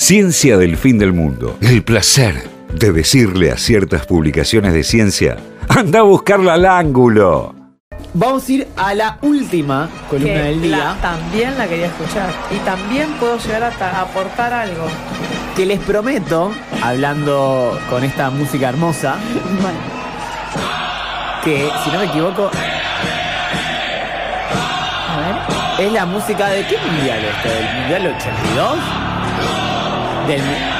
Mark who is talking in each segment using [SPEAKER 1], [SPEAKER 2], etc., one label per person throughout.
[SPEAKER 1] Ciencia del fin del mundo. El placer de decirle a ciertas publicaciones de ciencia, anda a buscarla al ángulo.
[SPEAKER 2] Vamos a ir a la última columna
[SPEAKER 3] que
[SPEAKER 2] del día,
[SPEAKER 3] la- también la quería escuchar. Y también puedo llegar a aportar algo.
[SPEAKER 2] que les prometo, hablando con esta música hermosa, que si no me equivoco,
[SPEAKER 3] A ver.
[SPEAKER 2] es la música de qué mundial este, del mundial 82? Del ah,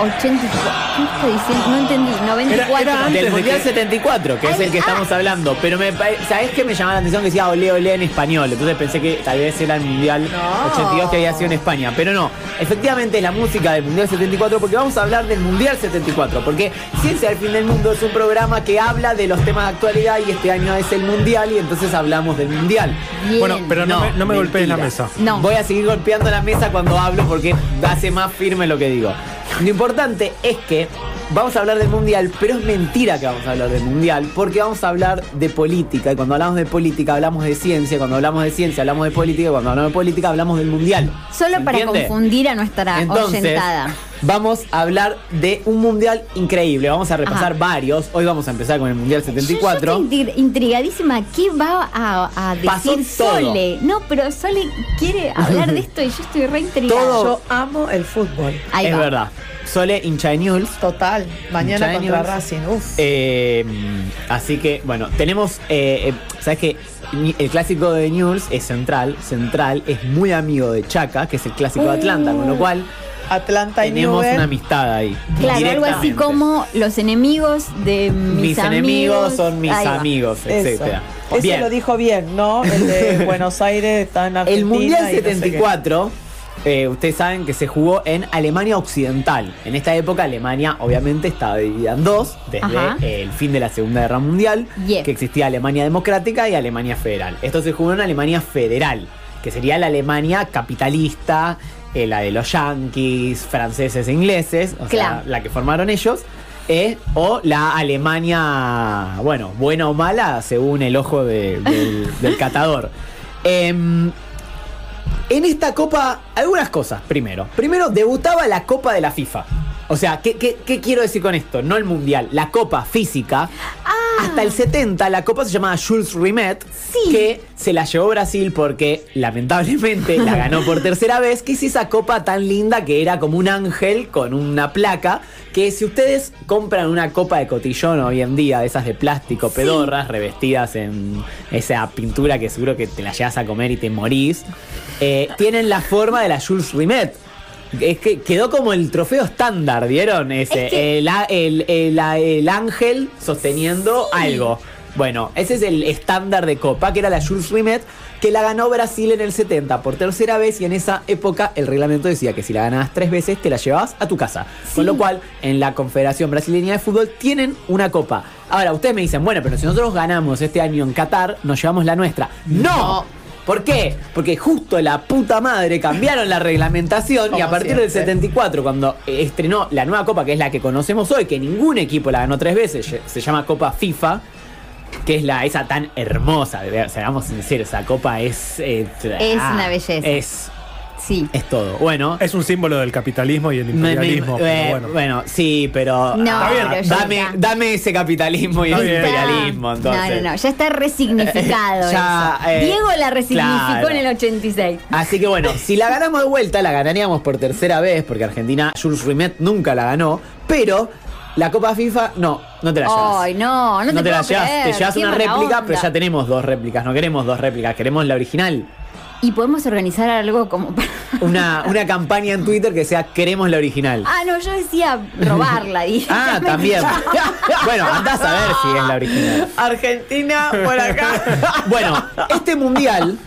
[SPEAKER 4] 84. ¿Qué está diciendo? No entendí. 94.
[SPEAKER 5] Era- era antes
[SPEAKER 2] del
[SPEAKER 5] de
[SPEAKER 2] mundial
[SPEAKER 5] que-
[SPEAKER 2] 74, que es el que
[SPEAKER 4] ah.
[SPEAKER 2] estamos hablando, pero me ¿sabés qué me llamaba la atención que decía ole ole en español? Entonces pensé que tal vez era el mundial
[SPEAKER 3] No.
[SPEAKER 2] 82 que había sido en España, pero no. Efectivamente es la música del mundial 74 porque vamos a hablar del mundial 74, porque Ciencia del fin del mundo es un programa que habla de los temas de actualidad y este año es el mundial y entonces hablamos del mundial.
[SPEAKER 4] Bien.
[SPEAKER 5] Bueno, pero no, me, no me golpees la mesa.
[SPEAKER 4] No.
[SPEAKER 2] Voy a seguir golpeando la mesa cuando hablo porque hace más firme lo que digo. Lo importante es que vamos a hablar del mundial, pero es mentira que vamos a hablar del mundial porque vamos a hablar de política y cuando hablamos de política hablamos de ciencia, cuando hablamos de ciencia hablamos de política y cuando hablamos de política hablamos del mundial.
[SPEAKER 4] Solo
[SPEAKER 2] ¿Se
[SPEAKER 4] para
[SPEAKER 2] entiende?
[SPEAKER 4] confundir a nuestra
[SPEAKER 2] Entonces,
[SPEAKER 4] oyentada.
[SPEAKER 2] vamos a hablar de un mundial increíble. Vamos a repasar
[SPEAKER 4] Ajá.
[SPEAKER 2] varios. Hoy vamos a empezar con el mundial 74.
[SPEAKER 4] Yo, yo estoy intri- intrigadísima. ¿Qué va a, a
[SPEAKER 2] Pasó
[SPEAKER 4] decir
[SPEAKER 2] todo.
[SPEAKER 4] Sole? No, pero Sole quiere hablar de esto y yo estoy re intrigada.
[SPEAKER 2] Todo.
[SPEAKER 3] Yo amo el fútbol.
[SPEAKER 4] Ahí
[SPEAKER 2] es
[SPEAKER 4] va.
[SPEAKER 2] verdad. Sole hincha de Newell's.
[SPEAKER 3] Total. Mañana
[SPEAKER 2] Muchos
[SPEAKER 3] contra. Racing. Uf.
[SPEAKER 2] Eh, así que, bueno, tenemos. eh, eh, ¿Sabes qué? El clásico de Newell's es central. Central es muy amigo de Chaca, que es el clásico de Atlanta, con lo cual
[SPEAKER 3] Atlanta y
[SPEAKER 2] tenemos
[SPEAKER 3] Newell.
[SPEAKER 2] una amistad ahí.
[SPEAKER 4] Claro, algo así como los enemigos de mis,
[SPEAKER 2] Mis enemigos son mis amigos,
[SPEAKER 3] Eso.
[SPEAKER 2] etcétera. Bien.
[SPEAKER 3] lo dijo bien, ¿no? El de Buenos Aires está en Argentina.
[SPEAKER 2] El Mundial
[SPEAKER 3] y no sé qué.
[SPEAKER 2] 74, eh, ustedes saben que se jugó en Alemania Occidental. En esta época Alemania obviamente estaba dividida en dos, desde
[SPEAKER 4] Ajá.
[SPEAKER 2] el fin de la Segunda Guerra Mundial,
[SPEAKER 4] Yeah.
[SPEAKER 2] que existía Alemania Democrática y Alemania Federal. Esto se jugó en Alemania Federal, que sería la Alemania capitalista, eh, la de los yanquis, franceses e ingleses, o
[SPEAKER 4] Claro.
[SPEAKER 2] sea, la que formaron ellos. eh, o la Alemania, bueno, buena o mala, según el ojo de- del, del catador. En esta copa, algunas cosas. Primero, primero debutaba la Copa de la FIFA. O sea, ¿qué, qué- qué quiero decir con esto? No el mundial, la Copa física. Hasta el 70 la Copa se llamaba Jules Rimet,
[SPEAKER 4] Sí.
[SPEAKER 2] que se la llevó Brasil porque lamentablemente la ganó por tercera vez, que es esa copa tan linda que era como un ángel con una placa, que si ustedes compran una copa de cotillón hoy en día, de esas de plástico, pedorras, revestidas en esa pintura que seguro que te la llevas a comer y te morís, eh, tienen la forma de la Jules Rimet. Es que quedó como el trofeo estándar, ¿vieron? Ese,
[SPEAKER 4] Es que-
[SPEAKER 2] el, el- el- el ángel sosteniendo algo. Bueno, ese es el estándar de copa, que era la Jules Rimet, que la ganó Brasil en el 70 por tercera vez y en esa época el reglamento decía que si la ganabas tres veces te la llevabas a tu casa. Con lo cual, en la Confederación Brasileña de Fútbol tienen una copa. Ahora, ustedes me dicen, bueno, pero si nosotros ganamos este año en Qatar, nos llevamos la nuestra. ¡No! ¿Por qué? Porque justo la puta madre cambiaron la reglamentación y a partir del
[SPEAKER 3] siempre.
[SPEAKER 2] 74, cuando estrenó la nueva copa, que es la que conocemos hoy, que ningún equipo la ganó tres veces, se- llama Copa FIFA, que es la esa tan hermosa, seamos sinceros, esa copa es... eh,
[SPEAKER 4] Es
[SPEAKER 2] ah,
[SPEAKER 4] una belleza.
[SPEAKER 2] Es,
[SPEAKER 4] Sí.
[SPEAKER 2] es todo. Bueno,
[SPEAKER 5] Es un símbolo del capitalismo y el
[SPEAKER 2] me- me-
[SPEAKER 5] imperialismo.
[SPEAKER 2] eh,
[SPEAKER 5] pero
[SPEAKER 2] bueno.
[SPEAKER 5] bueno.
[SPEAKER 2] sí, pero...
[SPEAKER 4] No,
[SPEAKER 2] ah,
[SPEAKER 4] pero ya
[SPEAKER 2] dame, ese capitalismo y
[SPEAKER 5] Está
[SPEAKER 2] ese imperialismo, entonces.
[SPEAKER 4] No, no, no, ya está resignificado
[SPEAKER 2] Ya,
[SPEAKER 4] eso.
[SPEAKER 2] eh,
[SPEAKER 4] Diego la resignificó
[SPEAKER 2] claro.
[SPEAKER 4] en el 86.
[SPEAKER 2] Así que bueno, si la ganamos de vuelta, la ganaríamos por tercera vez, porque Argentina, Jules Rimet nunca la ganó, pero la Copa FIFA, no, no te la llevas.
[SPEAKER 4] Ay, no, no, te
[SPEAKER 2] la
[SPEAKER 4] puedo
[SPEAKER 2] llevas,
[SPEAKER 4] creer,
[SPEAKER 2] te llevas una réplica,
[SPEAKER 4] onda.
[SPEAKER 2] pero ya tenemos dos réplicas, no queremos dos réplicas, queremos la original.
[SPEAKER 4] Y podemos organizar algo como para...
[SPEAKER 2] Una, una campaña en Twitter que sea queremos la original.
[SPEAKER 4] Ah, no, yo decía robarla. dije.
[SPEAKER 2] Ah, también. bueno, andás a ver si es la original.
[SPEAKER 3] Argentina por acá.
[SPEAKER 2] Bueno, este mundial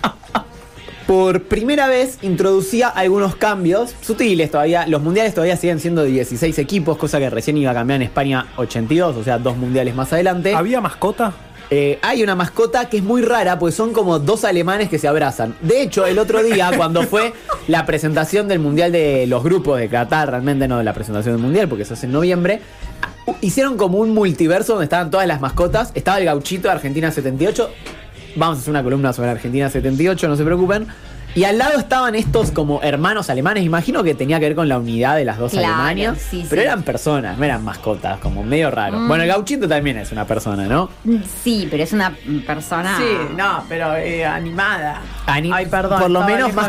[SPEAKER 2] por primera vez introducía algunos cambios sutiles todavía. Los mundiales todavía siguen siendo de 16 equipos, cosa que recién iba a cambiar en España 82, o sea, dos mundiales más adelante.
[SPEAKER 5] ¿Había mascota?
[SPEAKER 2] Eh, hay una mascota que es muy rara, porque son como dos alemanes que se abrazan. De hecho, el otro día, cuando fue la presentación del Mundial de los grupos de Qatar, realmente no de la presentación del Mundial, porque eso es en noviembre, hicieron como un multiverso donde estaban todas las mascotas. Estaba el gauchito de Argentina 78. Vamos a hacer una columna sobre Argentina 78, no se preocupen. Y al lado estaban estos como hermanos alemanes. Imagino que tenía que ver con la unidad de las dos
[SPEAKER 4] Claro,
[SPEAKER 2] Alemanias.
[SPEAKER 4] sí,
[SPEAKER 2] pero
[SPEAKER 4] sí.
[SPEAKER 2] eran personas, no eran mascotas, como medio raro.
[SPEAKER 4] Mm.
[SPEAKER 2] Bueno, el gauchito también es una persona, ¿no?
[SPEAKER 4] Sí, pero es una persona.
[SPEAKER 3] Sí, no, pero eh, animada.
[SPEAKER 2] Ani-
[SPEAKER 3] Ay, perdón.
[SPEAKER 2] Por lo menos más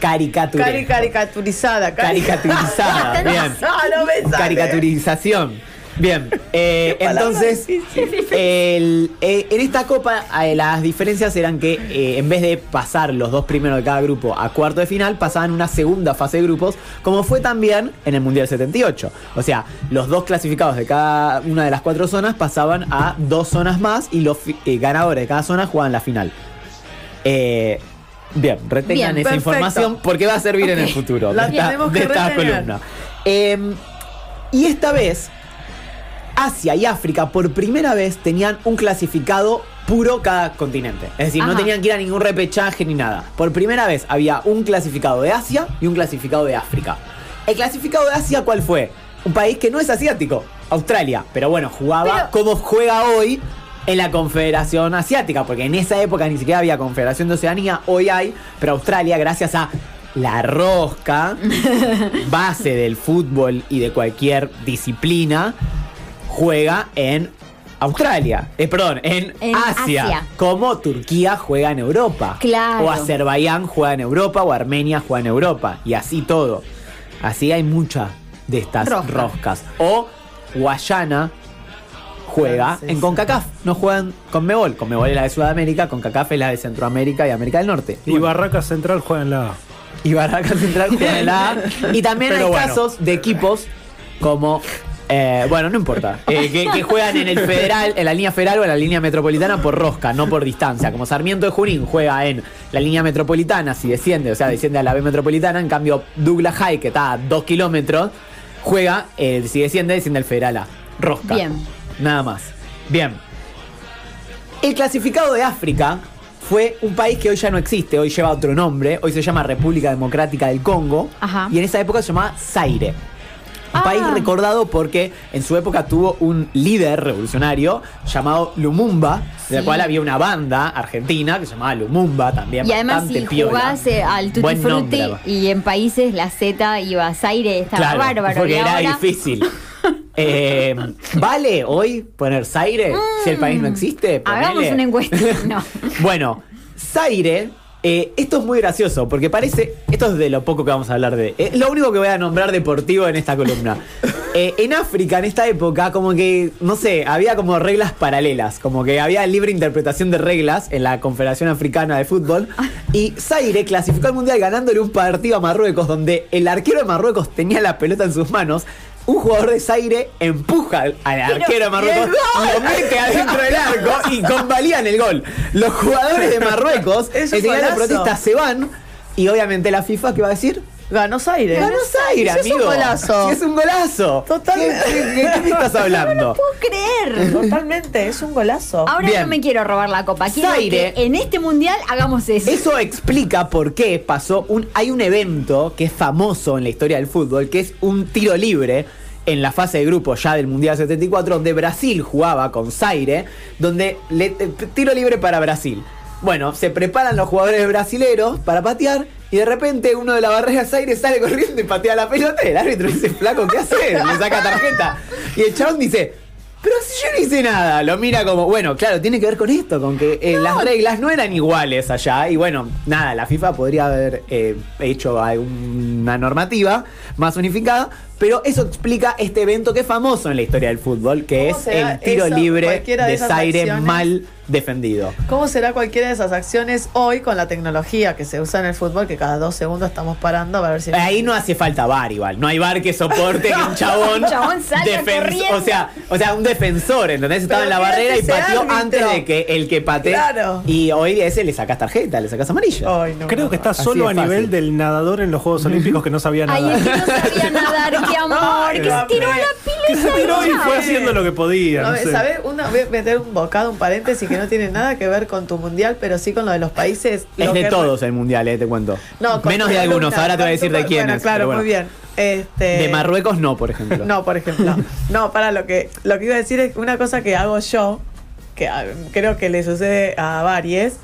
[SPEAKER 2] caricatura.
[SPEAKER 3] Cari caricaturizada. cari-
[SPEAKER 2] Caricaturizada. Bien.
[SPEAKER 3] No, no me sale.
[SPEAKER 2] Caricaturización. Bien, eh, entonces, el- eh, en esta copa eh, las diferencias eran que eh, en vez de pasar los dos primeros de cada grupo a cuarto de final, pasaban una segunda fase de grupos, como fue también en el Mundial 78. O sea, los dos clasificados de cada una de las cuatro zonas pasaban a dos zonas más y los eh, ganadores de cada zona jugaban la final. Eh, bien, retengan
[SPEAKER 4] Bien,
[SPEAKER 2] esa
[SPEAKER 3] perfecto.
[SPEAKER 2] información porque va a servir en el futuro
[SPEAKER 3] La
[SPEAKER 2] de esta, de esta columna. Eh, y esta vez, Asia y África por primera vez tenían un clasificado puro cada continente. Es decir, no tenían que ir a ningún repechaje ni nada. Por primera vez había un clasificado de Asia y un clasificado de África. El clasificado de Asia, ¿cuál fue? Un país que no es asiático, Australia. Pero bueno, jugaba
[SPEAKER 4] Pero-
[SPEAKER 2] como juega hoy en la Confederación Asiática, porque en esa época ni siquiera había Confederación de Oceanía, hoy hay, pero Australia, gracias a la rosca, base del fútbol y de cualquier disciplina, juega en Australia, eh, perdón, en,
[SPEAKER 4] En
[SPEAKER 2] Asia,
[SPEAKER 4] Asia.
[SPEAKER 2] como Turquía juega en Europa,
[SPEAKER 4] Claro.
[SPEAKER 2] o Azerbaiyán juega en Europa, o Armenia juega en Europa, y así todo. Así hay muchas de estas
[SPEAKER 4] Rosca.
[SPEAKER 2] roscas. O Guayana juega en CONCACAF, no juegan con Mebol. Con Mebol es la de Sudamérica, CONCACAF es la de Centroamérica y América del Norte.
[SPEAKER 5] Y Barraca Central juega en la A.
[SPEAKER 2] Y Barraca Central juega en la A. Y también
[SPEAKER 5] Pero
[SPEAKER 2] hay
[SPEAKER 5] bueno.
[SPEAKER 2] casos de equipos como. Eh, bueno, no importa. eh, que, que juegan en el federal, en la línea federal o en la línea metropolitana por rosca, no por distancia. Como Sarmiento de Junín juega en la línea metropolitana, si desciende, o sea, desciende a la B metropolitana. En cambio, Douglas High, que está a dos kilómetros, juega, eh, si desciende, desciende al federal A. Rosca.
[SPEAKER 4] Bien.
[SPEAKER 2] Nada más. Bien. El clasificado de África fue un país que hoy ya no existe, hoy lleva otro nombre, hoy se llama República Democrática del Congo
[SPEAKER 4] Ajá.
[SPEAKER 2] y en esa época se llamaba Zaire. Un
[SPEAKER 4] Ah.
[SPEAKER 2] país recordado porque en su época tuvo un líder revolucionario llamado Lumumba, de la cual había una banda argentina que se llamaba Lumumba también.
[SPEAKER 4] Y además, si
[SPEAKER 2] piola.
[SPEAKER 4] jugás eh, al Tutti Frutti y en países la Z iba a Zaire, estaba
[SPEAKER 2] Claro,
[SPEAKER 4] bárbaro.
[SPEAKER 2] porque era
[SPEAKER 4] ahora-
[SPEAKER 2] difícil. Eh, ¿Vale hoy poner Zaire si el país no existe?
[SPEAKER 4] Hagamos una encuesta. No.
[SPEAKER 2] bueno, Zaire, eh, esto es muy gracioso porque parece, esto es de lo poco que vamos a hablar de, es lo único que voy a nombrar deportivo en esta columna. Eh, en África, en esta época, como que, no sé, había como reglas paralelas, como que había libre interpretación de reglas en la Confederación Africana de Fútbol. Y Zaire clasificó al Mundial ganándole un partido a Marruecos donde el arquero de Marruecos tenía la pelota en sus manos. Un jugador de Zaire empuja al arquero de Marruecos, lo mete adentro del arco y convalían el gol. Los jugadores de Marruecos,
[SPEAKER 3] un
[SPEAKER 2] enseguida de protesta, se van y obviamente la FIFA, ¿qué va a decir?
[SPEAKER 3] Ganó Zaire.
[SPEAKER 2] Ganó Zaire,
[SPEAKER 3] Sí, es un
[SPEAKER 2] amigo.
[SPEAKER 3] golazo.
[SPEAKER 2] Es un golazo.
[SPEAKER 3] Totalmente.
[SPEAKER 2] ¿Qué, qué- qué me estás hablando?
[SPEAKER 4] puedo creer.
[SPEAKER 3] Totalmente, es un golazo.
[SPEAKER 4] Ahora
[SPEAKER 2] Bien.
[SPEAKER 4] no me quiero robar la copa. Quiero
[SPEAKER 2] Zaire.
[SPEAKER 4] que en este mundial hagamos eso.
[SPEAKER 2] Eso explica por qué pasó un. Hay un evento que es famoso en la historia del fútbol, que es un tiro libre en la fase de grupo ya del Mundial 74, donde Brasil jugaba con Zaire, donde le- tiro libre para Brasil. Bueno, se preparan los jugadores brasileros para patear y de repente uno de la barrera de Zaire sale corriendo y patea la pelota el árbitro dice, flaco, ¿qué haces? Le saca tarjeta. Y el chabón dice, pero si yo no hice nada, lo mira como, bueno, claro, tiene que ver con esto, con que eh, las reglas no eran iguales allá. Y bueno, nada, la FIFA podría haber eh, hecho una normativa más unificada, pero eso explica este evento que es famoso en la historia del fútbol, que
[SPEAKER 3] ¿Cómo
[SPEAKER 2] es el tiro
[SPEAKER 3] eso,
[SPEAKER 2] libre
[SPEAKER 3] de
[SPEAKER 2] Zaire
[SPEAKER 3] acciones?
[SPEAKER 2] mal defendido.
[SPEAKER 3] ¿Cómo será cualquiera de esas acciones hoy con la tecnología que se usa en el fútbol que cada dos segundos estamos parando a ver si...
[SPEAKER 2] Ahí no hace falta bar igual. No hay bar que soporte que un chabón.
[SPEAKER 4] Un chabón
[SPEAKER 2] o sea, o sea, un defensor, ¿entendés? Estaba
[SPEAKER 3] Pero
[SPEAKER 2] en la
[SPEAKER 3] ¿qué
[SPEAKER 2] barrera y pateó
[SPEAKER 3] árbitro?
[SPEAKER 2] antes de que el que patee.
[SPEAKER 3] Claro.
[SPEAKER 2] Y hoy a ese le sacas tarjeta, le sacas amarilla.
[SPEAKER 3] Ay, no,
[SPEAKER 5] Creo
[SPEAKER 3] no,
[SPEAKER 5] que está solo a nivel del nadador en los Juegos Olímpicos que no sabía
[SPEAKER 4] Ay,
[SPEAKER 5] nadar.
[SPEAKER 4] es que no sabía nadar, qué amor, que se tiró a la
[SPEAKER 5] que
[SPEAKER 4] pileta.
[SPEAKER 5] se tiró y fue haciendo lo que podía.
[SPEAKER 3] No,
[SPEAKER 5] no sé.
[SPEAKER 3] ¿Sabes? Una, voy a meter un bocado, un paréntesis que no tiene nada que ver con tu mundial, pero sí con lo de los países.
[SPEAKER 2] Es
[SPEAKER 3] Lo
[SPEAKER 2] de
[SPEAKER 3] que-
[SPEAKER 2] todos el mundial, eh, te cuento.
[SPEAKER 3] No,
[SPEAKER 2] Menos de algunos, ahora te voy a decir de quiénes.
[SPEAKER 3] Bueno, claro,
[SPEAKER 2] bueno.
[SPEAKER 3] muy bien. Este,
[SPEAKER 2] De Marruecos no, por ejemplo.
[SPEAKER 3] No, por ejemplo. No, para lo que lo que iba a decir es una cosa que hago yo, que ah, creo que le sucede a varios,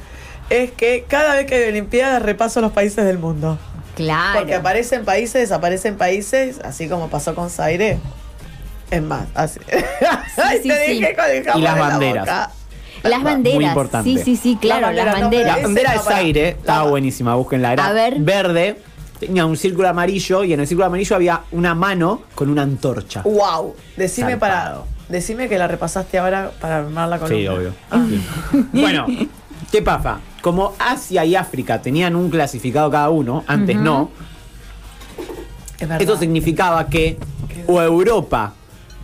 [SPEAKER 3] es que cada vez que hay Olimpiadas repaso los países del mundo.
[SPEAKER 4] Claro.
[SPEAKER 3] Porque aparecen países, desaparecen países, así como pasó con Zaire. Es más, así.
[SPEAKER 4] Sí,
[SPEAKER 3] te
[SPEAKER 4] sí.
[SPEAKER 3] dije con el
[SPEAKER 2] Y las
[SPEAKER 3] la
[SPEAKER 2] banderas.
[SPEAKER 4] Las banderas.
[SPEAKER 2] Muy importante.
[SPEAKER 4] Sí, sí, sí, claro,
[SPEAKER 3] La bandera,
[SPEAKER 4] las
[SPEAKER 3] no,
[SPEAKER 4] banderas.
[SPEAKER 2] La bandera de
[SPEAKER 3] para-
[SPEAKER 2] Zaire estaba
[SPEAKER 3] la-
[SPEAKER 2] buenísima, búsquenla. Era
[SPEAKER 4] A ver.
[SPEAKER 2] verde, tenía un círculo amarillo y en el círculo amarillo había una mano con una antorcha.
[SPEAKER 3] Wow. Decime para.
[SPEAKER 2] Zarpado.
[SPEAKER 3] Decime que la repasaste ahora para armar la columna.
[SPEAKER 2] Sí, obvio.
[SPEAKER 3] Ah.
[SPEAKER 2] Bueno, ¿qué pasa? Como Asia y África tenían un clasificado cada uno, antes no,
[SPEAKER 3] Es
[SPEAKER 2] eso significaba que o Europa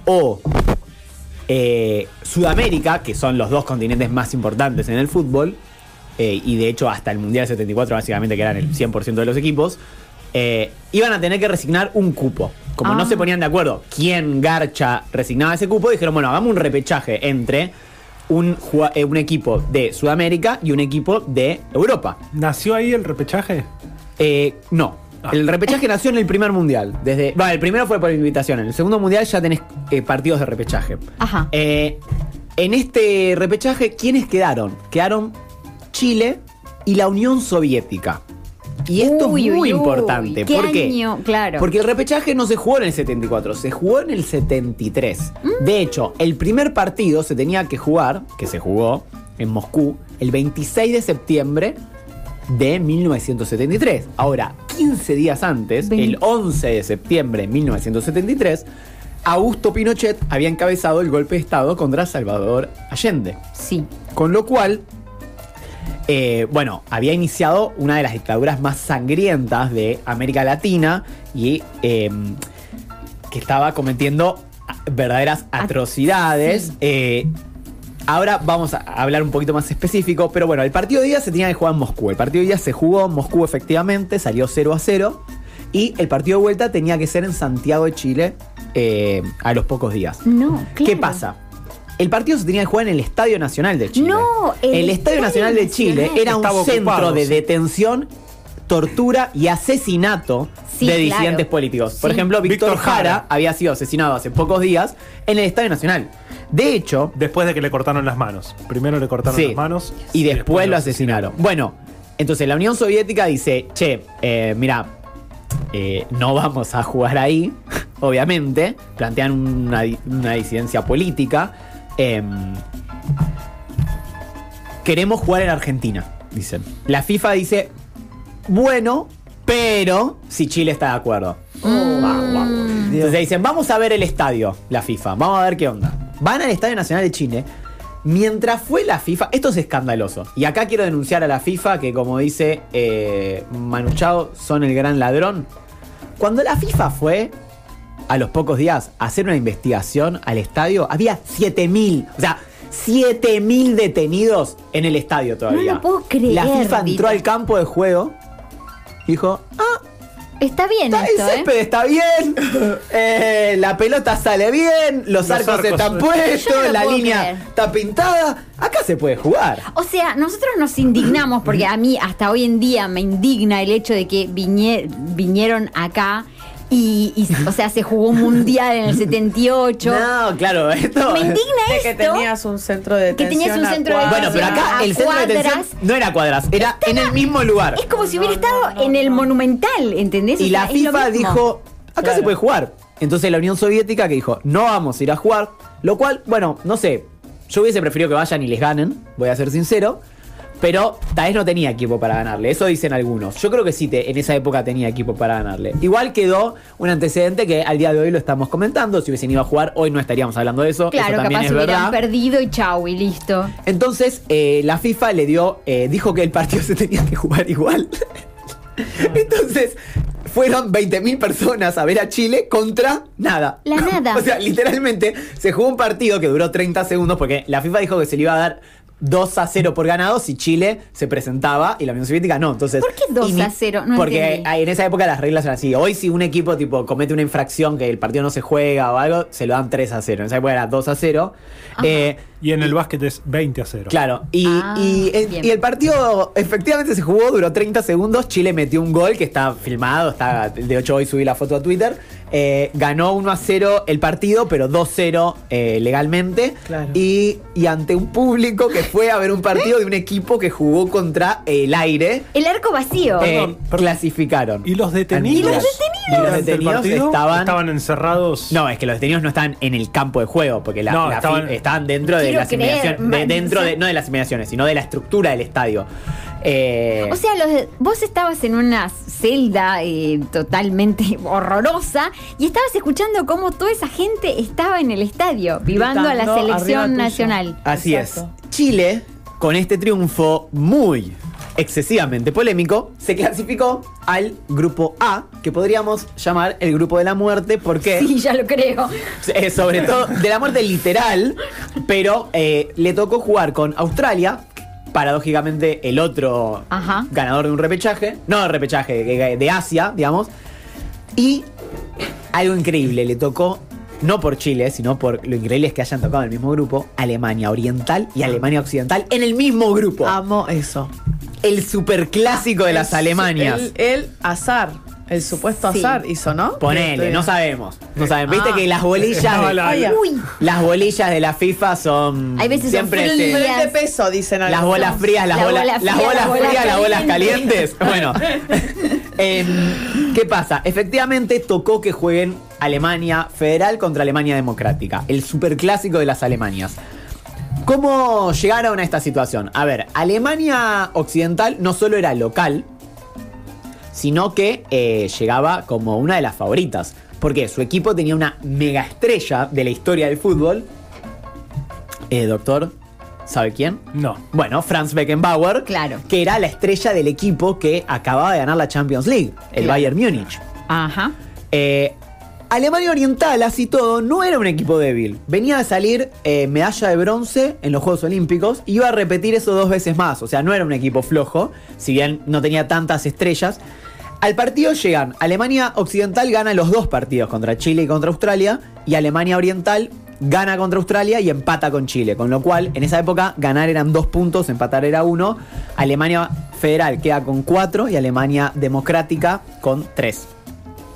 [SPEAKER 2] o eh, Sudamérica, que son los dos continentes más importantes en el fútbol, eh, y de hecho hasta el Mundial 74 básicamente que eran el 100% de los equipos, eh, iban a tener que resignar un cupo. Como no
[SPEAKER 4] Ah.
[SPEAKER 2] se ponían de acuerdo quién garcha resignaba ese cupo, dijeron, bueno, hagamos un repechaje entre un, eh, un equipo de Sudamérica y un equipo de Europa.
[SPEAKER 5] ¿Nació ahí el repechaje?
[SPEAKER 2] Eh, no.
[SPEAKER 5] Ah.
[SPEAKER 2] El repechaje nació en el primer mundial. Desde, bueno, el primero fue por invitación. En el segundo mundial ya tenés eh, partidos de repechaje.
[SPEAKER 4] Ajá.
[SPEAKER 2] Eh, en este repechaje, ¿quiénes quedaron? Quedaron Chile y la Unión Soviética. Y esto
[SPEAKER 4] Uy,
[SPEAKER 2] es muy
[SPEAKER 4] uy, uy.
[SPEAKER 2] importante.
[SPEAKER 4] ¿Qué
[SPEAKER 2] ¿Por qué?
[SPEAKER 4] año? Claro.
[SPEAKER 2] Porque el repechaje no se jugó en el 74, se jugó en el 73.
[SPEAKER 4] Mm.
[SPEAKER 2] De hecho, el primer partido se tenía que jugar, que se jugó en Moscú, el 26 de septiembre de 1973. Ahora, 15 días antes, el 11 de septiembre de 1973, Augusto Pinochet había encabezado el golpe de Estado contra Salvador Allende.
[SPEAKER 4] Sí.
[SPEAKER 2] Con lo cual, eh, bueno, había iniciado una de las dictaduras más sangrientas de América Latina y eh, que estaba cometiendo verdaderas atrocidades.
[SPEAKER 4] sí.
[SPEAKER 2] Eh, ahora vamos a hablar un poquito más específico, pero bueno, el partido de día se tenía que jugar en Moscú. El partido de día se jugó en Moscú efectivamente, salió 0 a 0. Y el partido de vuelta tenía que ser en Santiago de Chile eh, a los pocos días.
[SPEAKER 4] No,
[SPEAKER 2] ¿Qué
[SPEAKER 4] claro.
[SPEAKER 2] pasa? El partido se tenía que jugar en el Estadio Nacional de Chile.
[SPEAKER 4] No, el
[SPEAKER 2] el, Estadio Nacional de Chile
[SPEAKER 4] Nacional.
[SPEAKER 2] era un
[SPEAKER 5] Estaba
[SPEAKER 2] centro
[SPEAKER 5] ocupado,
[SPEAKER 2] de
[SPEAKER 5] sí.
[SPEAKER 2] detención, tortura y asesinato
[SPEAKER 4] Sí,
[SPEAKER 2] de
[SPEAKER 4] claro.
[SPEAKER 2] disidentes políticos. Por
[SPEAKER 4] Sí.
[SPEAKER 2] ejemplo, Víctor,
[SPEAKER 5] Víctor
[SPEAKER 2] Jara,
[SPEAKER 5] Jara.
[SPEAKER 2] había sido asesinado hace pocos días en el Estadio Nacional. De hecho,
[SPEAKER 5] Después de que le cortaron las manos. Primero le cortaron
[SPEAKER 2] Sí.
[SPEAKER 5] las manos.
[SPEAKER 2] Y después lo asesinaron. Bueno, entonces la Unión Soviética dice, che, eh, mira, eh, no vamos a jugar ahí, obviamente. Plantean una, una disidencia política. Em, queremos jugar en Argentina, dicen. La FIFA dice, bueno, pero si Chile está de acuerdo. Guau, guau. Entonces dicen, vamos a ver el estadio, la FIFA, vamos a ver qué onda. Van al Estadio Nacional de Chile. Mientras fue la FIFA, esto es escandaloso. Y acá quiero denunciar a la FIFA que, como dice eh, Manu Chao, son el gran ladrón. Cuando la FIFA fue a los pocos días a hacer una investigación al estadio, había 7000, o sea, 7000 detenidos en el estadio todavía.
[SPEAKER 4] No lo puedo creer,
[SPEAKER 2] La FIFA entró al campo de juego, dijo, ah,
[SPEAKER 4] Está bien
[SPEAKER 2] Está-
[SPEAKER 4] esto,
[SPEAKER 2] el
[SPEAKER 4] ¿eh?
[SPEAKER 2] césped está bien, eh, la pelota sale bien, los,
[SPEAKER 5] Los
[SPEAKER 2] arcos,
[SPEAKER 5] arcos.
[SPEAKER 2] están puestos,
[SPEAKER 4] no
[SPEAKER 2] la línea
[SPEAKER 4] creer.
[SPEAKER 2] está pintada. Acá se puede jugar.
[SPEAKER 4] O sea, nosotros nos indignamos porque a mí hasta hoy en día me indigna el hecho de que vinie- vinieron acá y, y, o sea, se jugó un mundial en el 78.
[SPEAKER 2] No, claro, esto.
[SPEAKER 4] Me indigna
[SPEAKER 3] De que
[SPEAKER 4] esto.
[SPEAKER 3] tenías un centro de
[SPEAKER 4] Que
[SPEAKER 3] detención.
[SPEAKER 4] tenías un centro de.
[SPEAKER 2] Bueno, pero acá el centro de detención no era cuadras, era en el mismo lugar.
[SPEAKER 4] Es como si hubiera
[SPEAKER 3] No,
[SPEAKER 4] estado
[SPEAKER 3] no, no,
[SPEAKER 4] en el
[SPEAKER 3] no.
[SPEAKER 4] monumental, ¿entendés?
[SPEAKER 2] Y la
[SPEAKER 4] sea,
[SPEAKER 2] FIFA dijo, acá
[SPEAKER 3] Claro.
[SPEAKER 2] se puede jugar. Entonces la Unión Soviética que dijo, no vamos a ir a jugar. Lo cual, bueno, no sé. Yo hubiese preferido que vayan y les ganen, voy a ser sincero. Pero tal vez no tenía equipo para ganarle. Eso dicen algunos. Yo creo que sí, te- en esa época tenía equipo para ganarle. Igual quedó un antecedente que al día de hoy lo estamos comentando. Si hubiesen ido a jugar, hoy no estaríamos hablando de eso.
[SPEAKER 4] Claro,
[SPEAKER 2] eso también
[SPEAKER 4] capaz
[SPEAKER 2] es
[SPEAKER 4] hubieran
[SPEAKER 2] verdad.
[SPEAKER 4] perdido y chau, y listo.
[SPEAKER 2] Entonces, eh, la FIFA le dio, eh, dijo que el partido se tenía que jugar igual. Entonces, fueron 20.000 personas a ver a Chile contra nada.
[SPEAKER 4] La nada.
[SPEAKER 2] o sea, literalmente se jugó un partido que duró 30 segundos porque la FIFA dijo que se le iba a dar 2 a 0 por ganado si Chile se presentaba y la Unión Soviética no. Entonces,
[SPEAKER 4] ¿Por qué 2
[SPEAKER 2] y
[SPEAKER 4] a 0? No
[SPEAKER 2] porque
[SPEAKER 4] entendí.
[SPEAKER 2] en esa época las reglas eran así. Hoy si un equipo tipo comete una infracción que el partido no se juega o algo, se lo dan 3 a 0. En esa época era 2 a 0.
[SPEAKER 4] Ajá.
[SPEAKER 2] Eh,
[SPEAKER 5] Y en el básquet es 20 a 0.
[SPEAKER 2] Claro, y,
[SPEAKER 4] Ah,
[SPEAKER 2] y, y el partido efectivamente se jugó, duró 30 segundos, Chile metió un gol que está filmado, está de 8 hoy subí la foto a Twitter, Eh, ganó 1 a 0 el partido, pero 2-0 eh, legalmente,
[SPEAKER 3] Claro.
[SPEAKER 2] y, y ante un público que fue a ver un partido de un equipo que jugó contra el aire,
[SPEAKER 4] El arco vacío.
[SPEAKER 2] eh,
[SPEAKER 5] Perdón, perdón.
[SPEAKER 2] clasificaron.
[SPEAKER 5] ¿Y los detenidos?
[SPEAKER 2] ¿Y los detenidos? Y los detenidos
[SPEAKER 5] partido
[SPEAKER 2] estaban...
[SPEAKER 5] encerrados.
[SPEAKER 2] No, es que los detenidos no están en el campo de juego, porque la,
[SPEAKER 5] No,
[SPEAKER 2] la
[SPEAKER 5] estaban-
[SPEAKER 2] fi- estaban dentro de Las inmediaciones, de-
[SPEAKER 4] man,
[SPEAKER 2] dentro de, no de las inmediaciones, sino de la estructura del estadio. Eh,
[SPEAKER 4] O sea, los vos estabas en una celda eh, totalmente horrorosa y estabas escuchando cómo toda esa gente estaba en el estadio, vivando a la selección nacional.
[SPEAKER 2] así
[SPEAKER 3] exacto.
[SPEAKER 2] es. Chile, con este triunfo muy excesivamente polémico, se clasificó al grupo A, que podríamos llamar el grupo de la muerte, porque
[SPEAKER 4] Sí, ya lo creo.
[SPEAKER 2] Eh, sobre todo de la muerte literal, pero eh, le tocó jugar con Australia, paradójicamente el otro
[SPEAKER 4] Ajá.
[SPEAKER 2] ganador de un repechaje, no de repechaje, de, de Asia, digamos, y algo increíble, le tocó, no por Chile, sino por lo increíble es que hayan tocado en el mismo grupo, Alemania Oriental y Alemania Occidental en el mismo grupo.
[SPEAKER 3] Amo eso.
[SPEAKER 2] El superclásico de las
[SPEAKER 3] El-
[SPEAKER 2] Alemanias.
[SPEAKER 3] El, el azar. El supuesto
[SPEAKER 4] Sí.
[SPEAKER 3] azar hizo, ¿no?
[SPEAKER 2] Ponele,
[SPEAKER 3] Estoy-
[SPEAKER 2] no sabemos. No sabemos. Viste
[SPEAKER 3] Ah.
[SPEAKER 2] que las bolillas. De-
[SPEAKER 5] la-
[SPEAKER 3] Ay,
[SPEAKER 4] Uy,
[SPEAKER 2] Las bolillas de la FIFA son.
[SPEAKER 4] Hay veces
[SPEAKER 2] siempre
[SPEAKER 3] de peso, dicen
[SPEAKER 2] Las bolas frías, las
[SPEAKER 4] La
[SPEAKER 2] bolas,
[SPEAKER 4] bola
[SPEAKER 2] las bolas
[SPEAKER 4] la bola
[SPEAKER 2] frías, las bolas
[SPEAKER 4] caliente.
[SPEAKER 2] calientes. Bueno, em, ¿qué pasa? Efectivamente tocó que jueguen Alemania Federal contra Alemania Democrática, el superclásico de las Alemanias. ¿Cómo llegaron a esta situación? A ver, Alemania Occidental no solo era local, sino que eh, llegaba como una de las favoritas. Porque su equipo tenía una mega estrella de la historia del fútbol. Eh, doctor, ¿sabe quién?
[SPEAKER 5] No.
[SPEAKER 2] Bueno, Franz Beckenbauer,
[SPEAKER 4] Claro.
[SPEAKER 2] que era la estrella del equipo que acababa de ganar la Champions League, el
[SPEAKER 4] Claro.
[SPEAKER 2] Bayern Múnich.
[SPEAKER 4] Ajá.
[SPEAKER 2] Eh, Alemania Oriental, así todo, no era un equipo débil. Venía a salir eh, medalla de bronce en los Juegos Olímpicos. Iba a repetir eso dos veces más. O sea, no era un equipo flojo, si bien no tenía tantas estrellas. Al partido llegan. Alemania Occidental gana los dos partidos contra Chile y contra Australia. Y Alemania Oriental gana contra Australia y empata con Chile. Con lo cual, en esa época, ganar eran dos puntos, empatar era uno. Alemania Federal queda con cuatro y Alemania Democrática con tres.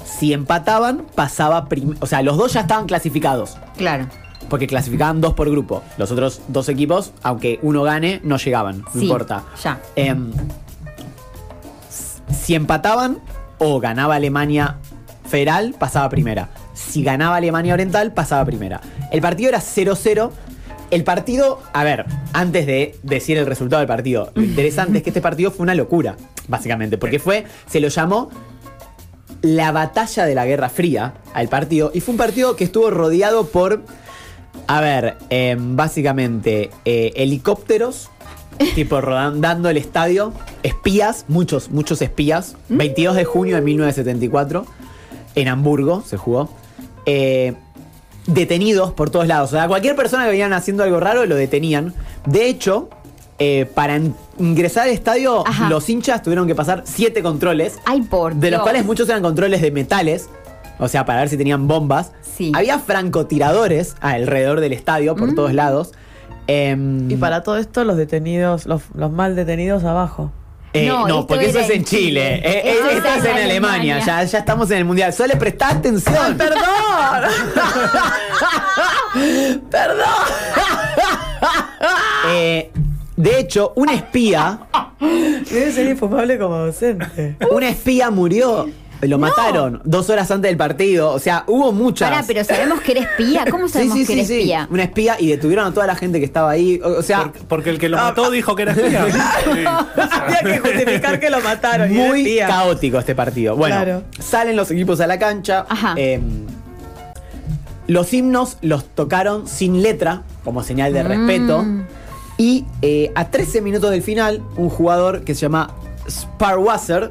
[SPEAKER 2] Si empataban, pasaba prim- O sea, los dos ya estaban clasificados.
[SPEAKER 4] Claro.
[SPEAKER 2] Porque clasificaban dos por grupo. Los otros dos equipos, aunque uno gane, no llegaban. No
[SPEAKER 4] Sí,
[SPEAKER 2] importa.
[SPEAKER 4] ya.
[SPEAKER 2] Em, si empataban o ganaba Alemania Federal, pasaba primera. Si ganaba Alemania Oriental, pasaba primera. El partido era 0-0. El partido, a ver, antes de decir el resultado del partido, lo interesante es que este partido fue una locura, básicamente, porque fue, se lo llamó la batalla de la Guerra Fría al partido. Y fue un partido que estuvo rodeado por, a ver, em, básicamente eh, helicópteros, tipo rodando el estadio, espías, muchos, muchos espías. 22 de junio de 1974, en Hamburgo se jugó. Eh, detenidos por todos lados. O sea, cualquier persona que venían haciendo algo raro lo detenían. De hecho, eh, para ingresar al estadio,
[SPEAKER 4] Ajá.
[SPEAKER 2] los hinchas tuvieron que pasar siete controles.
[SPEAKER 4] Ay, por
[SPEAKER 2] De los cuales muchos eran controles de metales. O sea, para ver si tenían bombas.
[SPEAKER 4] Sí.
[SPEAKER 2] Había francotiradores alrededor del estadio por
[SPEAKER 4] Mm.
[SPEAKER 2] todos lados. Em,
[SPEAKER 3] Y para todo esto, los detenidos, los, los mal detenidos abajo.
[SPEAKER 2] eh,
[SPEAKER 4] No,
[SPEAKER 2] porque eso es en Chile.
[SPEAKER 4] Chile.
[SPEAKER 2] Eh, eh,
[SPEAKER 4] Eso
[SPEAKER 2] esto es
[SPEAKER 4] en
[SPEAKER 2] en Alemania.
[SPEAKER 4] Alemania.
[SPEAKER 2] Ya, ya estamos en el mundial. Sole, presta atención.
[SPEAKER 3] ¡Perdón! ¡Perdón!
[SPEAKER 2] Eh, de hecho, un espía.
[SPEAKER 3] Debe ser infumable como docente.
[SPEAKER 2] Un espía murió. Lo mataron dos horas antes del partido. O sea, hubo muchas.
[SPEAKER 4] Pará, pero sabemos que era espía. ¿Cómo
[SPEAKER 2] Sí,
[SPEAKER 4] sabemos
[SPEAKER 2] sí,
[SPEAKER 4] que
[SPEAKER 2] sí,
[SPEAKER 4] era
[SPEAKER 2] sí.
[SPEAKER 4] espía?
[SPEAKER 2] Una espía y detuvieron a toda la gente que estaba ahí. O, o sea,
[SPEAKER 5] Por- porque el que lo mató dijo que era espía.
[SPEAKER 3] Había que justificar que lo mataron. y era
[SPEAKER 2] muy
[SPEAKER 3] espía.
[SPEAKER 2] caótico este partido. Bueno,
[SPEAKER 3] Claro.
[SPEAKER 2] salen los equipos a la cancha.
[SPEAKER 4] Ajá.
[SPEAKER 2] eh, los himnos los tocaron sin letra, como señal de
[SPEAKER 4] Mm.
[SPEAKER 2] respeto. Y eh, a 13 minutos del final, un jugador que se llama Sparwasser,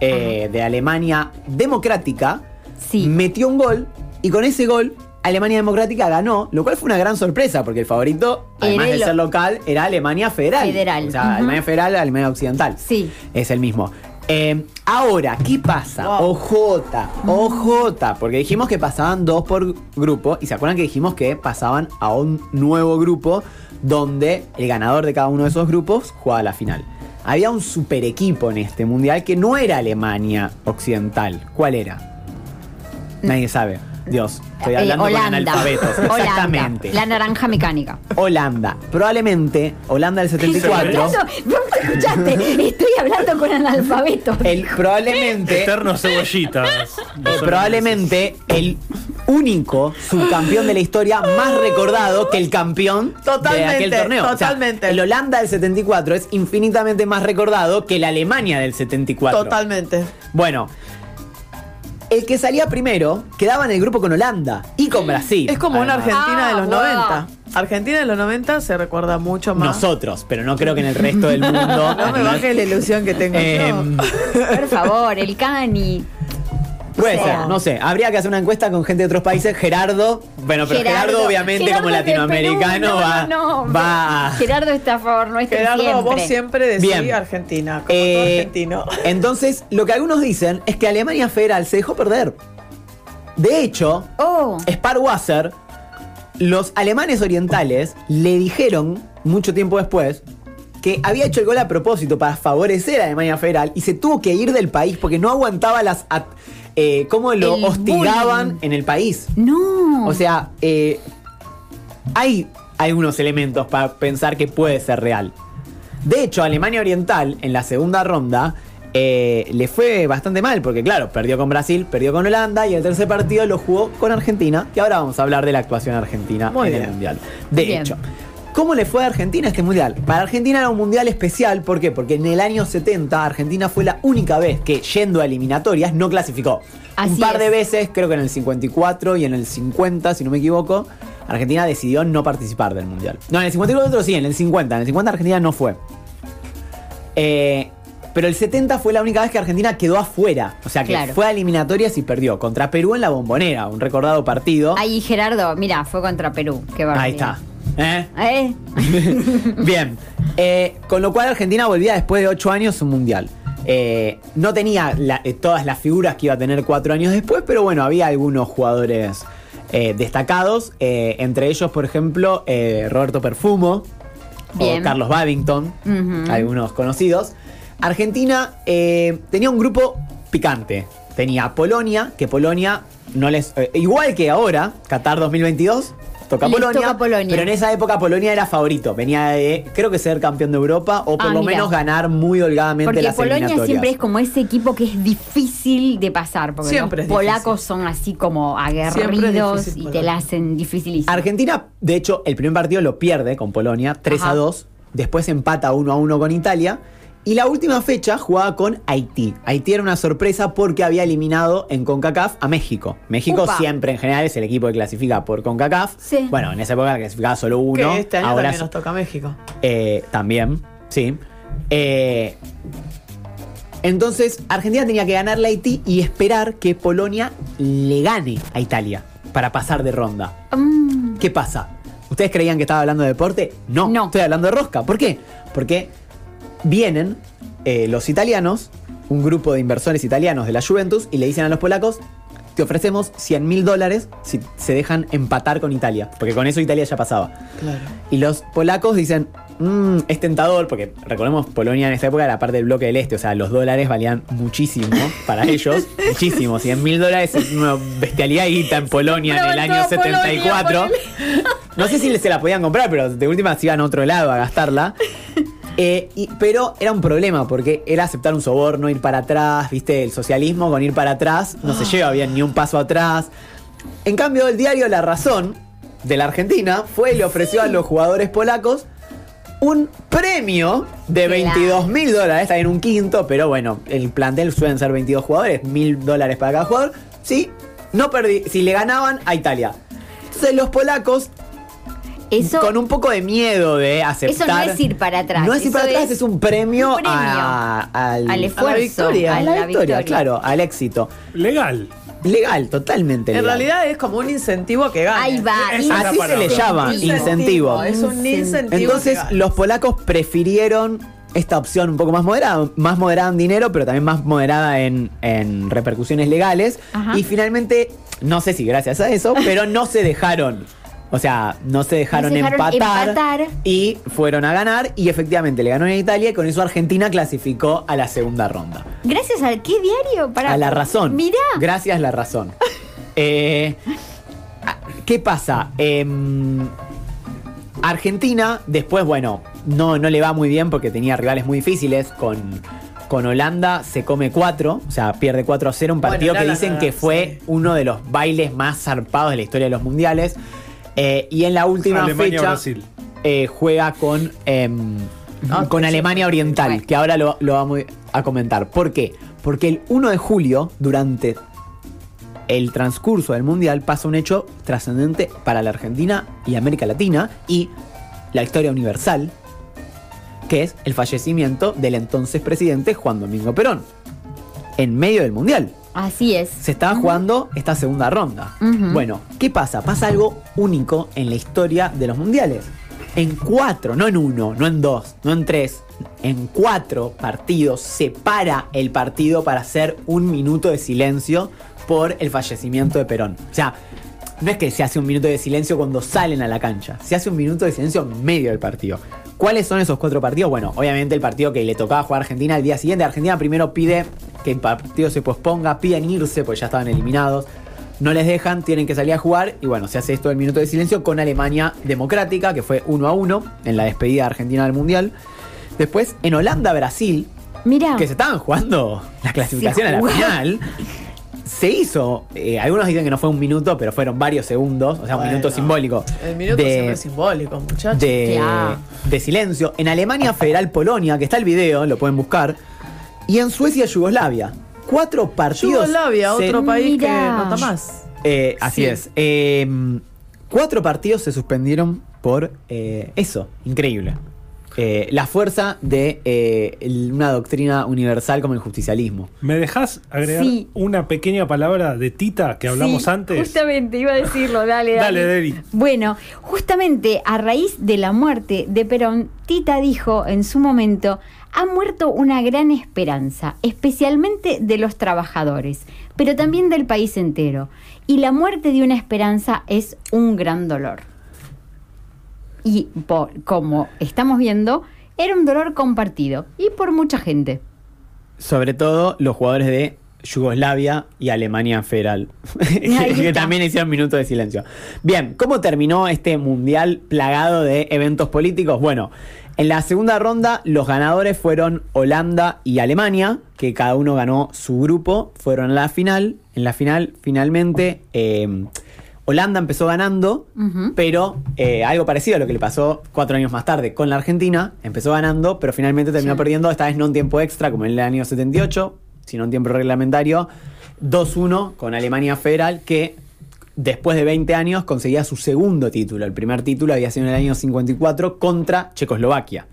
[SPEAKER 2] eh, de Alemania Democrática,
[SPEAKER 4] Sí.
[SPEAKER 2] metió un gol. Y con ese gol, Alemania Democrática ganó, lo cual fue una gran sorpresa, porque el favorito, además de ser local, era Alemania Federal.
[SPEAKER 4] Federal,
[SPEAKER 2] O sea. Alemania Federal, Alemania Occidental.
[SPEAKER 4] Sí.
[SPEAKER 2] Es el mismo. Eh, ahora, ¿qué pasa?
[SPEAKER 3] Wow.
[SPEAKER 2] OJ, OJ, porque dijimos que pasaban dos por grupo y se acuerdan que dijimos que pasaban a un nuevo grupo donde el ganador de cada uno de esos grupos jugaba la final. Había un super equipo en este mundial que no era Alemania Occidental. ¿Cuál era? Nadie sabe. Dios, estoy
[SPEAKER 4] Eh,
[SPEAKER 2] hablando con
[SPEAKER 4] Holanda.
[SPEAKER 2] analfabetos.
[SPEAKER 4] Holanda.
[SPEAKER 2] Exactamente.
[SPEAKER 4] La naranja mecánica.
[SPEAKER 2] Holanda. Probablemente Holanda del 74.
[SPEAKER 4] Eso, ¿vos me escuchaste? Estoy hablando con analfabetos.
[SPEAKER 2] El, probablemente
[SPEAKER 5] Eternos cebollitas.
[SPEAKER 2] Eh, probablemente el único subcampeón de la historia más recordado que el campeón de
[SPEAKER 3] Totalmente,
[SPEAKER 2] aquel torneo. O sea,
[SPEAKER 3] totalmente.
[SPEAKER 2] el Holanda del 74 es infinitamente más recordado que la Alemania del 74.
[SPEAKER 3] Totalmente.
[SPEAKER 2] Bueno, el que salía primero quedaba en el grupo con Holanda y con Brasil.
[SPEAKER 3] Es como una
[SPEAKER 2] además.
[SPEAKER 3] Argentina de
[SPEAKER 4] Ah,
[SPEAKER 3] los
[SPEAKER 4] wow.
[SPEAKER 3] 90. Argentina de los 90 se recuerda mucho más.
[SPEAKER 2] Nosotros, pero no creo que en el resto del mundo.
[SPEAKER 3] No me bajes la ilusión que tengo
[SPEAKER 2] Em,
[SPEAKER 3] yo.
[SPEAKER 4] Por favor, el Cani.
[SPEAKER 2] Puede ser, no sé. Habría que hacer una encuesta con gente de otros países. Gerardo, bueno, pero Gerardo,
[SPEAKER 4] Gerardo,
[SPEAKER 2] obviamente
[SPEAKER 4] Gerardo
[SPEAKER 2] como latinoamericano
[SPEAKER 4] Perú, no,
[SPEAKER 2] va,
[SPEAKER 4] no, no.
[SPEAKER 2] va
[SPEAKER 4] Gerardo está a favor nuestro
[SPEAKER 3] Gerardo,
[SPEAKER 4] siempre.
[SPEAKER 3] vos siempre decís
[SPEAKER 2] Bien.
[SPEAKER 3] Argentina, como
[SPEAKER 2] Eh,
[SPEAKER 3] todo argentino.
[SPEAKER 2] Entonces, lo que algunos dicen es que Alemania Federal se dejó perder. De hecho,
[SPEAKER 4] Oh,
[SPEAKER 2] Sparwasser, los alemanes orientales le dijeron mucho tiempo después que había hecho el gol a propósito para favorecer a Alemania Federal y se tuvo que ir del país porque no aguantaba las at- eh, cómo lo
[SPEAKER 4] El
[SPEAKER 2] hostigaban
[SPEAKER 4] bullying.
[SPEAKER 2] en el país.
[SPEAKER 4] no.
[SPEAKER 2] O sea, eh, hay algunos elementos para pensar que puede ser real. De hecho, Alemania Oriental en la segunda ronda eh, le fue bastante mal, porque claro, perdió con Brasil, perdió con Holanda y el tercer partido lo jugó con Argentina. Y ahora vamos a hablar de la actuación argentina
[SPEAKER 3] Muy
[SPEAKER 2] en el. Mundial. De
[SPEAKER 4] Bien.
[SPEAKER 2] hecho, ¿cómo le fue a Argentina este Mundial? Para Argentina era un Mundial especial, ¿por qué? Porque en el año 70 Argentina fue la única vez que yendo a eliminatorias no clasificó. un
[SPEAKER 4] Así
[SPEAKER 2] par de
[SPEAKER 4] es.
[SPEAKER 2] veces, creo que en el 54 y en el 50, si no me equivoco, Argentina decidió no participar del Mundial. No, en el 54 sí, en el 50. En el 50 Argentina no fue. Eh, pero el 70 fue la única vez que Argentina quedó afuera. O sea que
[SPEAKER 4] Claro.
[SPEAKER 2] fue a eliminatorias y perdió. Contra Perú en la bombonera, un recordado partido.
[SPEAKER 4] Ahí Gerardo, mira, fue contra Perú. Qué
[SPEAKER 2] Ahí
[SPEAKER 4] barbaridad.
[SPEAKER 2] está. ¿Eh?
[SPEAKER 4] ¿Eh?
[SPEAKER 2] Bien. Eh, con lo cual Argentina volvía después de 8 años un mundial. Eh, no tenía la- eh, todas las figuras que iba a tener 4 años después, pero bueno, había algunos jugadores destacados. entre ellos, por ejemplo, Roberto Perfumo
[SPEAKER 4] Bien.
[SPEAKER 2] o Carlos Babington, algunos conocidos. Argentina tenía un grupo picante. Tenía Polonia, que Polonia no les. igual que ahora, Qatar 2022, toca
[SPEAKER 4] Les
[SPEAKER 2] Polonia,
[SPEAKER 4] toca Polonia.
[SPEAKER 2] Pero en esa época Polonia era favorito. Venía de, creo que ser campeón de Europa o por
[SPEAKER 4] Ah,
[SPEAKER 2] lo
[SPEAKER 4] mira.
[SPEAKER 2] menos ganar muy holgadamente
[SPEAKER 4] Porque
[SPEAKER 2] las
[SPEAKER 4] Polonia
[SPEAKER 2] eliminatorias.
[SPEAKER 4] siempre es como ese equipo que es difícil de pasar. Porque
[SPEAKER 3] Siempre
[SPEAKER 4] los polacos
[SPEAKER 3] difícil.
[SPEAKER 4] son así como aguerridos
[SPEAKER 3] difícil
[SPEAKER 4] y te la hacen dificilísimo.
[SPEAKER 2] Argentina, de hecho, el primer partido lo pierde con Polonia, 3 a
[SPEAKER 4] Ajá.
[SPEAKER 2] 2. Después empata 1 a 1 con Italia. Y la última fecha jugaba con Haití. Haití era una sorpresa porque había eliminado en CONCACAF a México. México
[SPEAKER 4] Upa.
[SPEAKER 2] siempre en general es el equipo que clasifica por CONCACAF.
[SPEAKER 4] Sí.
[SPEAKER 2] Bueno, en esa época clasificaba solo uno.
[SPEAKER 3] que este año
[SPEAKER 2] ahora
[SPEAKER 3] también nos toca México.
[SPEAKER 2] eh, también, sí. Eh, entonces, Argentina tenía que ganarle a Haití y esperar que Polonia le gane a Italia para pasar de ronda.
[SPEAKER 4] Mm,
[SPEAKER 2] ¿Qué pasa? ¿Ustedes creían que estaba hablando de deporte? No,
[SPEAKER 4] No.
[SPEAKER 2] estoy hablando de rosca. ¿Por qué? Porque vienen eh, los italianos, un grupo de inversores italianos de la Juventus, y le dicen a los polacos, te ofrecemos 100 mil dólares si se dejan empatar con Italia. Porque con eso Italia ya pasaba.
[SPEAKER 3] Claro.
[SPEAKER 2] Y los polacos dicen, "Mm, es tentador, porque recordemos, Polonia en esa época era parte del bloque del este, o sea, los dólares valían muchísimo para ellos, muchísimo. 100 mil dólares es una bestialidad guita en Polonia en el año
[SPEAKER 4] toda Polonia,
[SPEAKER 2] 74. No sé si se la podían comprar, pero de última se iban a otro lado a gastarla. Eh, y- pero era un problema porque era aceptar un soborno, ir para atrás, viste, el socialismo con ir para atrás no se lleva bien ni un paso atrás. En cambio, el diario La Razón de la Argentina fue y le ofreció a los jugadores polacos un premio de
[SPEAKER 4] Claro.
[SPEAKER 2] 22 mil dólares, está en un quinto, pero bueno, el plantel suelen ser 22 jugadores, mil dólares para cada jugador. Sí, no perdí, si le ganaban a Italia. Entonces los polacos
[SPEAKER 4] eso,
[SPEAKER 2] con un poco de miedo de aceptar.
[SPEAKER 4] Eso no es ir para atrás,
[SPEAKER 2] No es ir para atrás,
[SPEAKER 4] es
[SPEAKER 2] es un premio,
[SPEAKER 4] un premio
[SPEAKER 2] a- al,
[SPEAKER 4] al esfuerzo,
[SPEAKER 3] victoria.
[SPEAKER 2] a la,
[SPEAKER 4] la
[SPEAKER 2] victoria,
[SPEAKER 4] victoria.
[SPEAKER 2] claro, al éxito.
[SPEAKER 5] Legal.
[SPEAKER 2] Legal, totalmente
[SPEAKER 3] En
[SPEAKER 2] legal.
[SPEAKER 3] realidad es como un incentivo a que gane.
[SPEAKER 4] ahí va.
[SPEAKER 5] Es
[SPEAKER 2] Así se le llama, incentivo.
[SPEAKER 3] Es un incentivo.
[SPEAKER 2] Entonces los polacos prefirieron esta opción un poco más moderada, más moderada en dinero, pero también más moderada en, en repercusiones legales.
[SPEAKER 4] Ajá.
[SPEAKER 2] Y finalmente, no sé si gracias a eso, pero no se dejaron. O sea, no se dejaron,
[SPEAKER 4] No se dejaron
[SPEAKER 2] empatar,
[SPEAKER 4] empatar.
[SPEAKER 2] y fueron a ganar y efectivamente le ganó en Italia y con eso Argentina clasificó a la segunda ronda.
[SPEAKER 4] Gracias a qué diario para
[SPEAKER 2] A la razón.
[SPEAKER 4] Mirá.
[SPEAKER 2] Gracias, la razón. Eh, ¿Qué pasa? Em, Argentina, después, bueno, no, no le va muy bien porque tenía rivales muy difíciles. Con, con Holanda se come 4, o sea, pierde 4 a 0. Un
[SPEAKER 3] Bueno,
[SPEAKER 2] partido que
[SPEAKER 3] la-
[SPEAKER 2] dicen que fue
[SPEAKER 3] sí.
[SPEAKER 2] uno de los bailes más zarpados de la historia de los mundiales. Eh, y en la última
[SPEAKER 5] Alemania,
[SPEAKER 2] fecha
[SPEAKER 5] Brasil.
[SPEAKER 2] eh, juega con, em, con Alemania. Oriental, que ahora lo, lo vamos a comentar. ¿Por qué? Porque el 1 de julio, durante el transcurso del Mundial, pasa un hecho trascendente para la Argentina y América Latina y la historia universal, que es el fallecimiento del entonces presidente Juan Domingo Perón, en medio del Mundial
[SPEAKER 4] Así es.
[SPEAKER 2] se estaba jugando esta segunda ronda. Bueno, ¿qué pasa? Pasa algo único en la historia de los mundiales. En cuatro, no en uno, no en dos, no en tres, en cuatro partidos se para el partido para hacer un minuto de silencio por el fallecimiento de Perón. O sea, no es que se hace un minuto de silencio cuando salen a la cancha, se hace un minuto de silencio en medio del partido. ¿Cuáles son esos cuatro partidos? Bueno, obviamente el partido que le tocaba jugar a Argentina al día siguiente. Argentina primero pide que el partido se posponga, piden irse porque ya estaban eliminados. No les dejan, tienen que salir a jugar. Y bueno, se hace esto del minuto de silencio con Alemania Democrática, que fue 1 a 1 en la despedida de Argentina del Mundial. Después, en Holanda-Brasil,
[SPEAKER 4] Mira.
[SPEAKER 2] que se estaban jugando la clasificación a la final. Se hizo, eh, algunos dicen que no fue un minuto, pero fueron varios segundos, o sea, un
[SPEAKER 3] Bueno,
[SPEAKER 2] minuto simbólico.
[SPEAKER 3] El minuto
[SPEAKER 2] de-
[SPEAKER 3] siempre es simbólico, muchachos.
[SPEAKER 2] de silencio. En Alemania Federal Polonia, que está el video, lo pueden buscar. Y en Suecia Yugoslavia. Cuatro partidos.
[SPEAKER 3] Yugoslavia,
[SPEAKER 2] se-
[SPEAKER 3] otro país que no está más.
[SPEAKER 2] Eh, así
[SPEAKER 4] Sí.
[SPEAKER 2] es. Eh, cuatro partidos se suspendieron por eh, eso. Increíble. Eh, la fuerza de eh, una doctrina universal como el justicialismo.
[SPEAKER 5] ¿Me dejas agregar
[SPEAKER 4] Sí.
[SPEAKER 5] una pequeña palabra de Tita que hablamos
[SPEAKER 4] Sí,
[SPEAKER 5] antes?
[SPEAKER 4] Justamente, iba a decirlo, dale, dale.
[SPEAKER 5] Dale.
[SPEAKER 4] Bueno, justamente a raíz de la muerte de Perón, Tita dijo en su momento, ha muerto una gran esperanza, especialmente de los trabajadores, pero también del país entero. Y la muerte de una esperanza es un gran dolor. Y por, como estamos viendo, era un dolor compartido y por mucha gente.
[SPEAKER 2] Sobre todo los jugadores de Yugoslavia y Alemania Federal. Que también hicieron minutos de silencio. Bien, ¿cómo terminó este mundial plagado de eventos políticos? Bueno, en la segunda ronda los ganadores fueron Holanda y Alemania, que cada uno ganó su grupo, fueron a la final. En la final, finalmente, eh, Holanda empezó ganando, pero eh, algo parecido a lo que le pasó cuatro años más tarde con la Argentina. Empezó ganando, pero finalmente terminó
[SPEAKER 4] Sí.
[SPEAKER 2] perdiendo, esta vez no en tiempo extra, como en el año 78, sino en tiempo reglamentario. 2-1 con Alemania Federal, que después de 20 años conseguía su segundo título. El primer título había sido en el año 54 contra Checoslovaquia.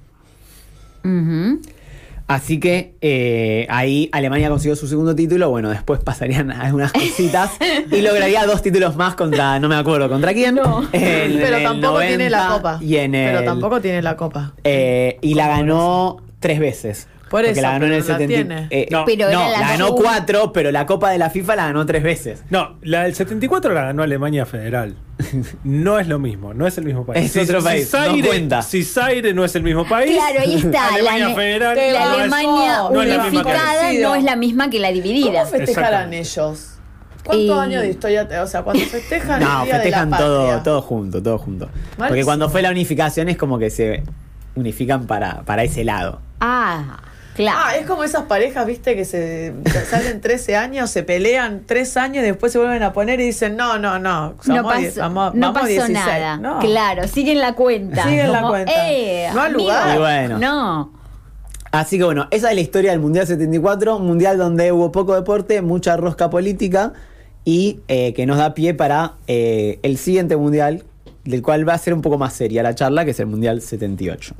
[SPEAKER 2] Así que eh, ahí Alemania consiguió su segundo título. Bueno, después pasarían algunas cositas y lograría dos títulos más contra, no me acuerdo contra quién.
[SPEAKER 4] No.
[SPEAKER 2] En
[SPEAKER 3] Pero tampoco tiene la
[SPEAKER 2] 90
[SPEAKER 3] copa.
[SPEAKER 2] Y en
[SPEAKER 3] Pero
[SPEAKER 2] el-
[SPEAKER 3] tampoco tiene la copa.
[SPEAKER 2] eh, y la ganó tres veces.
[SPEAKER 3] Por eso,
[SPEAKER 2] la ganó en el
[SPEAKER 3] la
[SPEAKER 2] 70.
[SPEAKER 3] tiene.
[SPEAKER 2] eh,
[SPEAKER 5] No.
[SPEAKER 4] Pero
[SPEAKER 2] no,
[SPEAKER 4] era la
[SPEAKER 2] la ganó
[SPEAKER 4] segunda.
[SPEAKER 2] cuatro, pero la Copa de la FIFA la ganó tres veces.
[SPEAKER 5] No, la del 74 la ganó Alemania Federal. No es lo mismo, no es el mismo país.
[SPEAKER 2] Es otro país, no
[SPEAKER 5] Zaire,
[SPEAKER 2] cuenta.
[SPEAKER 5] si Zaire no es el mismo país.
[SPEAKER 4] Claro, ahí está.
[SPEAKER 5] Alemania
[SPEAKER 4] la,
[SPEAKER 5] Federal
[SPEAKER 3] Te
[SPEAKER 4] la
[SPEAKER 5] no es-
[SPEAKER 4] Alemania
[SPEAKER 5] no es la misma que-
[SPEAKER 4] unificada no es la misma que la dividida.
[SPEAKER 3] ¿Cómo festejarán
[SPEAKER 5] Exactamente.
[SPEAKER 3] ellos? ¿Cuántos
[SPEAKER 4] Y-
[SPEAKER 3] años de historia? te- O sea, cuando festejan
[SPEAKER 2] No,
[SPEAKER 3] el día
[SPEAKER 2] festejan
[SPEAKER 3] de la
[SPEAKER 2] todo,
[SPEAKER 3] patria.
[SPEAKER 2] todo junto, todo junto. Porque
[SPEAKER 3] Malísimo.
[SPEAKER 2] cuando fue la unificación es como que se unifican para, para ese lado.
[SPEAKER 4] Ah, claro.
[SPEAKER 3] Ah, es como esas parejas, viste, que se salen 13 años, se pelean 3 años y después se vuelven a poner y dicen, no, no, no,
[SPEAKER 4] no pasó,
[SPEAKER 3] die- vamos-
[SPEAKER 4] no
[SPEAKER 3] vamos
[SPEAKER 4] pasó
[SPEAKER 3] 16.
[SPEAKER 4] nada.
[SPEAKER 3] No.
[SPEAKER 4] Claro, siguen la cuenta.
[SPEAKER 3] Siguen la cuenta.
[SPEAKER 4] eh,
[SPEAKER 3] No al lugar.
[SPEAKER 2] Y bueno.
[SPEAKER 4] No.
[SPEAKER 2] Así que bueno, esa es la historia del Mundial 74, un mundial donde hubo poco deporte, mucha rosca política y eh, que nos da pie para eh, el siguiente mundial, del cual va a ser un poco más seria la charla, que es el Mundial 78.